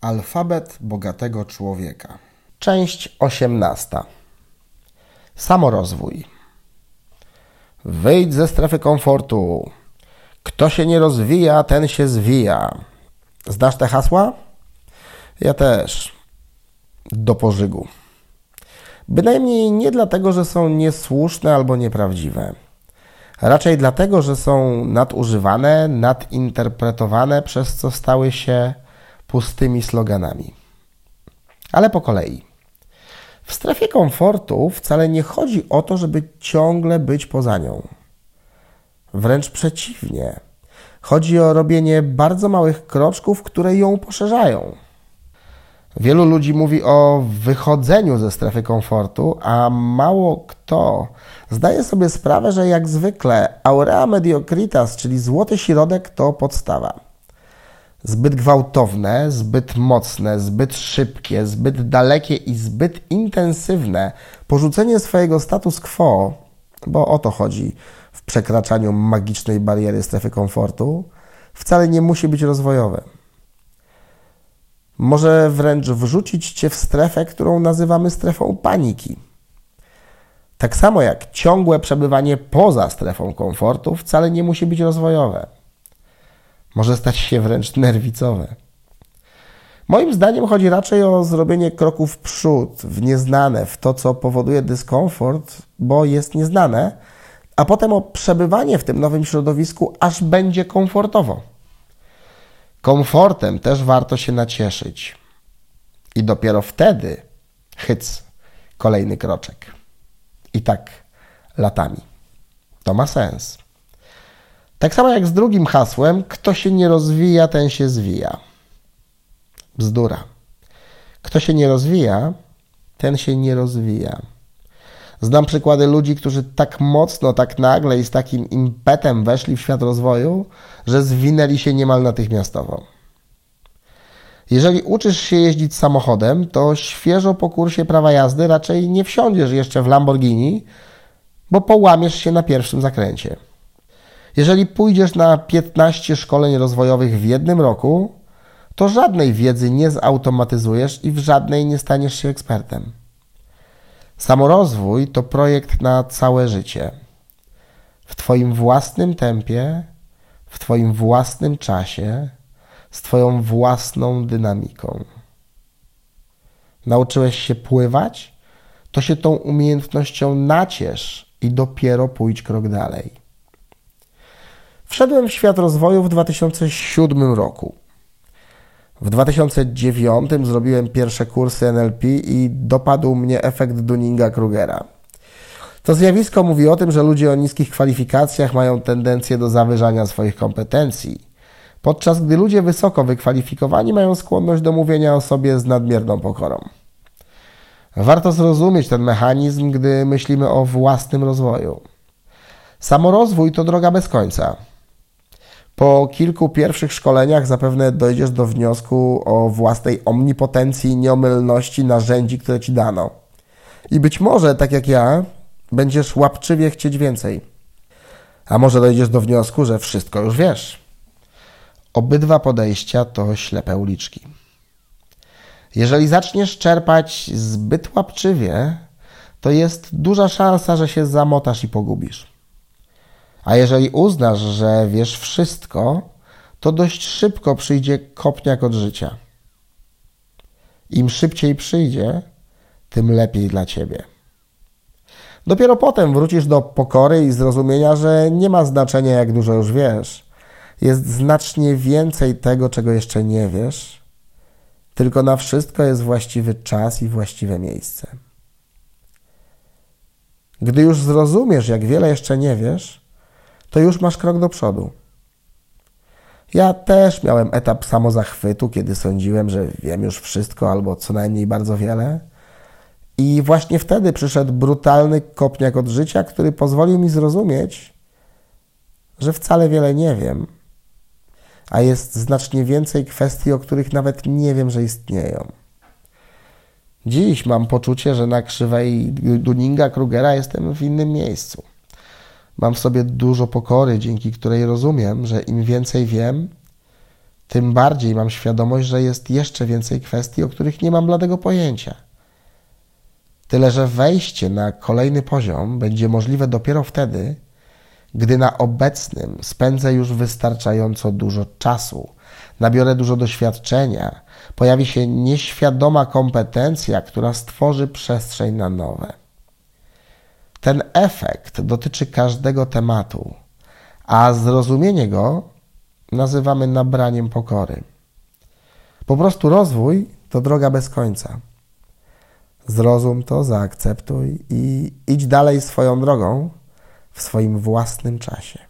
Alfabet bogatego człowieka. Część osiemnasta. Samorozwój. Wyjdź ze strefy komfortu. Kto się nie rozwija, ten się zwija. Znasz te hasła? Ja też. Do pożygu. Bynajmniej nie dlatego, że są niesłuszne albo nieprawdziwe. Raczej dlatego, że są nadużywane, nadinterpretowane, przez co stały się pustymi sloganami. Ale po kolei. W strefie komfortu wcale nie chodzi o to, żeby ciągle być poza nią. Wręcz przeciwnie. Chodzi o robienie bardzo małych kroczków, które ją poszerzają. Wielu ludzi mówi o wychodzeniu ze strefy komfortu, a mało kto zdaje sobie sprawę, że jak zwykle aurea mediocritas, czyli złoty środek, to podstawa. Zbyt gwałtowne, zbyt mocne, zbyt szybkie, zbyt dalekie i zbyt intensywne porzucenie swojego status quo, bo o to chodzi w przekraczaniu magicznej bariery strefy komfortu, wcale nie musi być rozwojowe może wręcz wrzucić cię w strefę, którą nazywamy strefą paniki. Tak samo jak ciągłe przebywanie poza strefą komfortu wcale nie musi być rozwojowe. Może stać się wręcz nerwicowe. Moim zdaniem chodzi raczej o zrobienie kroku w przód, w nieznane, w to, co powoduje dyskomfort, bo jest nieznane, a potem o przebywanie w tym nowym środowisku, aż będzie komfortowo. Komfortem też warto się nacieszyć. I dopiero wtedy hyc, kolejny kroczek. I tak latami. To ma sens. Tak samo jak z drugim hasłem, kto się nie rozwija, ten się zwija. Bzdura. Kto się nie rozwija, ten się nie rozwija. Znam przykłady ludzi, którzy tak mocno, tak nagle i z takim impetem weszli w świat rozwoju, że zwinęli się niemal natychmiastowo. Jeżeli uczysz się jeździć samochodem, to świeżo po kursie prawa jazdy raczej nie wsiądziesz jeszcze w Lamborghini, bo połamiesz się na pierwszym zakręcie. Jeżeli pójdziesz na 15 szkoleń rozwojowych w jednym roku, to żadnej wiedzy nie zautomatyzujesz i w żadnej nie staniesz się ekspertem. Samorozwój to projekt na całe życie. W Twoim własnym tempie, w Twoim własnym czasie, z Twoją własną dynamiką. Nauczyłeś się pływać? To się tą umiejętnością naciesz i dopiero pójdź krok dalej. Wszedłem w świat rozwoju w 2007 roku. W 2009 zrobiłem pierwsze kursy NLP i dopadł mnie efekt Dunninga-Krugera. To zjawisko mówi o tym, że ludzie o niskich kwalifikacjach mają tendencję do zawyżania swoich kompetencji, podczas gdy ludzie wysoko wykwalifikowani mają skłonność do mówienia o sobie z nadmierną pokorą. Warto zrozumieć ten mechanizm, gdy myślimy o własnym rozwoju. Samorozwój to droga bez końca. Po kilku pierwszych szkoleniach zapewne dojdziesz do wniosku o własnej omnipotencji i nieomylności narzędzi, które ci dano. I być może, tak jak ja, będziesz łapczywie chcieć więcej. A może dojdziesz do wniosku, że wszystko już wiesz. Obydwa podejścia to ślepe uliczki. Jeżeli zaczniesz czerpać zbyt łapczywie, to jest duża szansa, że się zamotasz i pogubisz. A jeżeli uznasz, że wiesz wszystko, to dość szybko przyjdzie kopniak od życia. Im szybciej przyjdzie, tym lepiej dla ciebie. Dopiero potem wrócisz do pokory i zrozumienia, że nie ma znaczenia, jak dużo już wiesz. Jest znacznie więcej tego, czego jeszcze nie wiesz, tylko na wszystko jest właściwy czas i właściwe miejsce. Gdy już zrozumiesz, jak wiele jeszcze nie wiesz, to już masz krok do przodu. Ja też miałem etap samozachwytu, kiedy sądziłem, że wiem już wszystko albo co najmniej bardzo wiele. I właśnie wtedy przyszedł brutalny kopniak od życia, który pozwolił mi zrozumieć, że wcale wiele nie wiem, a jest znacznie więcej kwestii, o których nawet nie wiem, że istnieją. Dziś mam poczucie, że na krzywej Dunninga-Krugera jestem w innym miejscu. Mam w sobie dużo pokory, dzięki której rozumiem, że im więcej wiem, tym bardziej mam świadomość, że jest jeszcze więcej kwestii, o których nie mam bladego pojęcia. Tyle, że wejście na kolejny poziom będzie możliwe dopiero wtedy, gdy na obecnym spędzę już wystarczająco dużo czasu, nabiorę dużo doświadczenia, pojawi się nieświadoma kompetencja, która stworzy przestrzeń na nowe. Ten efekt dotyczy każdego tematu, a zrozumienie go nazywamy nabraniem pokory. Po prostu rozwój to droga bez końca. Zrozum to, zaakceptuj i idź dalej swoją drogą w swoim własnym czasie.